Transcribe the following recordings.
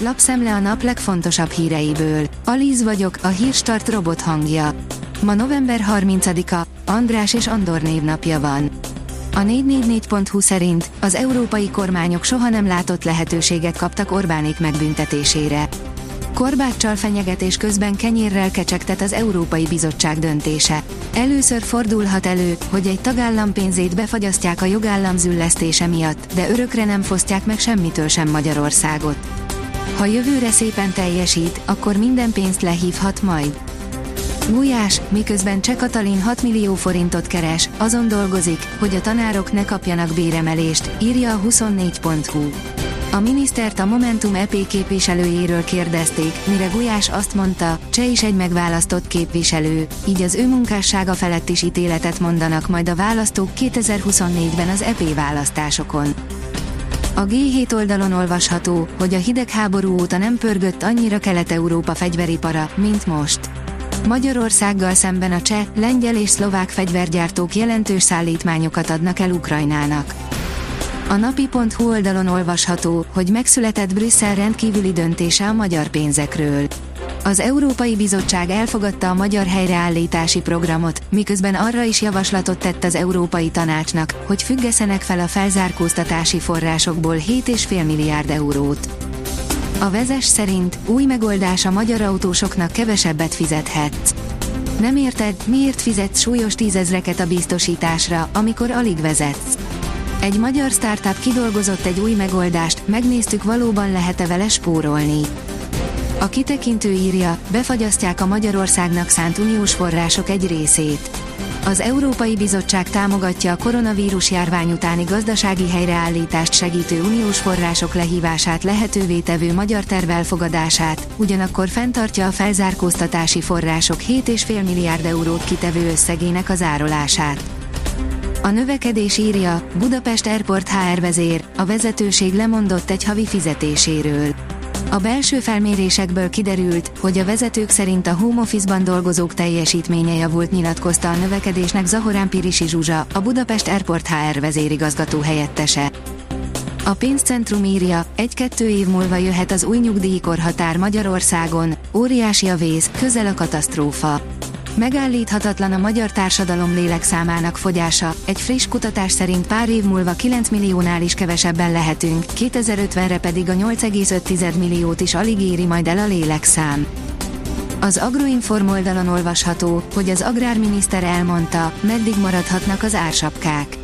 lapszemle a nap legfontosabb híreiből. Alíz vagyok, a hírstart robot hangja. Ma november 30-a, András és Andor névnapja van. A 444.hu szerint az európai kormányok soha nem látott lehetőséget kaptak Orbánék megbüntetésére. Korbáccsal fenyegetés közben kenyérrel kecsegtet az Európai Bizottság döntése. Először fordulhat elő, hogy egy tagállam pénzét befagyasztják a jogállam züllesztése miatt, de örökre nem fosztják meg semmitől sem Magyarországot. Ha jövőre szépen teljesít, akkor minden pénzt lehívhat majd. Gulyás, miközben Cseh Katalin 6 millió forintot keres, azon dolgozik, hogy a tanárok ne kapjanak béremelést, írja a 24.hu. A minisztert a Momentum EP képviselőjéről kérdezték, mire Gulyás azt mondta, Cseh is egy megválasztott képviselő, így az ő munkássága felett is ítéletet mondanak majd a választók 2024-ben az EP választásokon. A G7 oldalon olvasható, hogy a hidegháború óta nem pörgött annyira Kelet-Európa fegyveripara, mint most. Magyarországgal szemben a cseh, lengyel és szlovák fegyvergyártók jelentős szállítmányokat adnak el Ukrajnának. A napi.hu oldalon olvasható, hogy megszületett Brüsszel rendkívüli döntése a magyar pénzekről. Az Európai Bizottság elfogadta a magyar helyreállítási programot, miközben arra is javaslatot tett az Európai Tanácsnak, hogy függeszenek fel a felzárkóztatási forrásokból 7,5 milliárd eurót. A vezes szerint új megoldás a magyar autósoknak kevesebbet fizethetsz. Nem érted, miért fizetsz súlyos tízezreket a biztosításra, amikor alig vezetsz? Egy magyar startup kidolgozott egy új megoldást, megnéztük valóban lehet-e vele spórolni. A kitekintő írja, befagyasztják a Magyarországnak szánt uniós források egy részét. Az Európai Bizottság támogatja a koronavírus járvány utáni gazdasági helyreállítást segítő uniós források lehívását lehetővé tevő magyar terv elfogadását, ugyanakkor fenntartja a felzárkóztatási források 7,5 milliárd eurót kitevő összegének az árolását. A növekedés írja, Budapest Airport HR vezér, a vezetőség lemondott egy havi fizetéséről. A belső felmérésekből kiderült, hogy a vezetők szerint a home office-ban dolgozók teljesítménye javult nyilatkozta a növekedésnek Zahorán Pirisi Zsuzsa, a Budapest Airport HR vezérigazgató helyettese. A pénzcentrum írja, egy-kettő év múlva jöhet az új nyugdíjkorhatár Magyarországon, óriási a vész, közel a katasztrófa. Megállíthatatlan a magyar társadalom lélekszámának fogyása, egy friss kutatás szerint pár év múlva 9 milliónál is kevesebben lehetünk, 2050-re pedig a 8,5 milliót is alig éri majd el a lélekszám. Az Agroinform oldalon olvasható, hogy az agrárminiszter elmondta, meddig maradhatnak az ársapkák.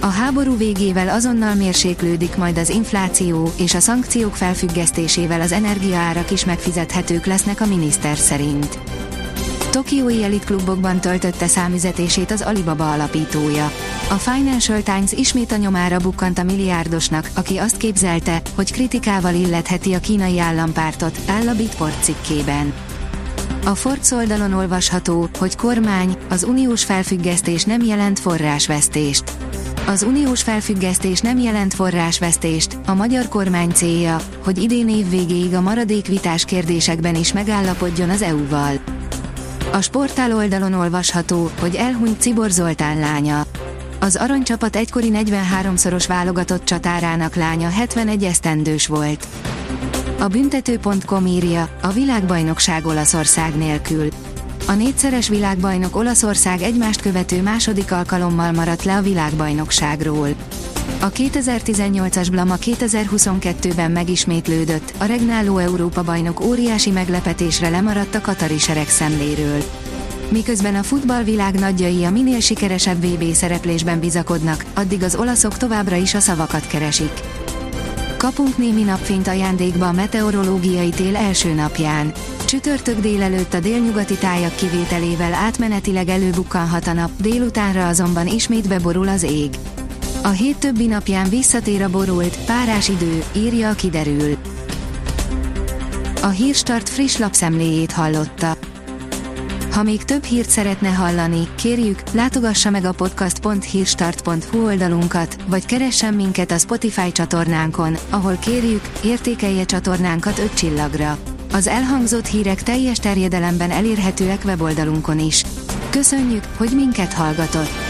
A háború végével azonnal mérséklődik majd az infláció, és a szankciók felfüggesztésével az energiaárak is megfizethetők lesznek a miniszter szerint. Tokiói elitklubokban töltötte számüzetését az Alibaba alapítója. A Financial Times ismét a nyomára bukkant a milliárdosnak, aki azt képzelte, hogy kritikával illetheti a kínai állampártot, áll a Bitport cikkében. A Forbes oldalon olvasható, hogy kormány, az uniós felfüggesztés nem jelent forrásvesztést. Az uniós felfüggesztés nem jelent forrásvesztést, a magyar kormány célja, hogy idén év végéig a maradék vitás kérdésekben is megállapodjon az EU-val. A sportál oldalon olvasható, hogy elhunyt Cibor Zoltán lánya. Az aranycsapat egykori 43-szoros válogatott csatárának lánya 71 esztendős volt. A büntető.com írja, a világbajnokság Olaszország nélkül. A négyszeres világbajnok Olaszország egymást követő második alkalommal maradt le a világbajnokságról. A 2018-as Blama 2022-ben megismétlődött, a regnáló Európa bajnok óriási meglepetésre lemaradt a katari sereg szemléről. Miközben a futballvilág nagyjai a minél sikeresebb VB szereplésben bizakodnak, addig az olaszok továbbra is a szavakat keresik. Kapunk némi napfényt ajándékba a meteorológiai tél első napján. Csütörtök délelőtt a délnyugati tájak kivételével átmenetileg előbukkanhat a nap, délutánra azonban ismét beborul az ég. A hét többi napján visszatér a borult, párás idő, írja a kiderül. A Hírstart friss lapszemléjét hallotta. Ha még több hírt szeretne hallani, kérjük, látogassa meg a podcast.hírstart.hu oldalunkat, vagy keressen minket a Spotify csatornánkon, ahol kérjük, értékelje csatornánkat 5 csillagra. Az elhangzott hírek teljes terjedelemben elérhetőek weboldalunkon is. Köszönjük, hogy minket hallgatott!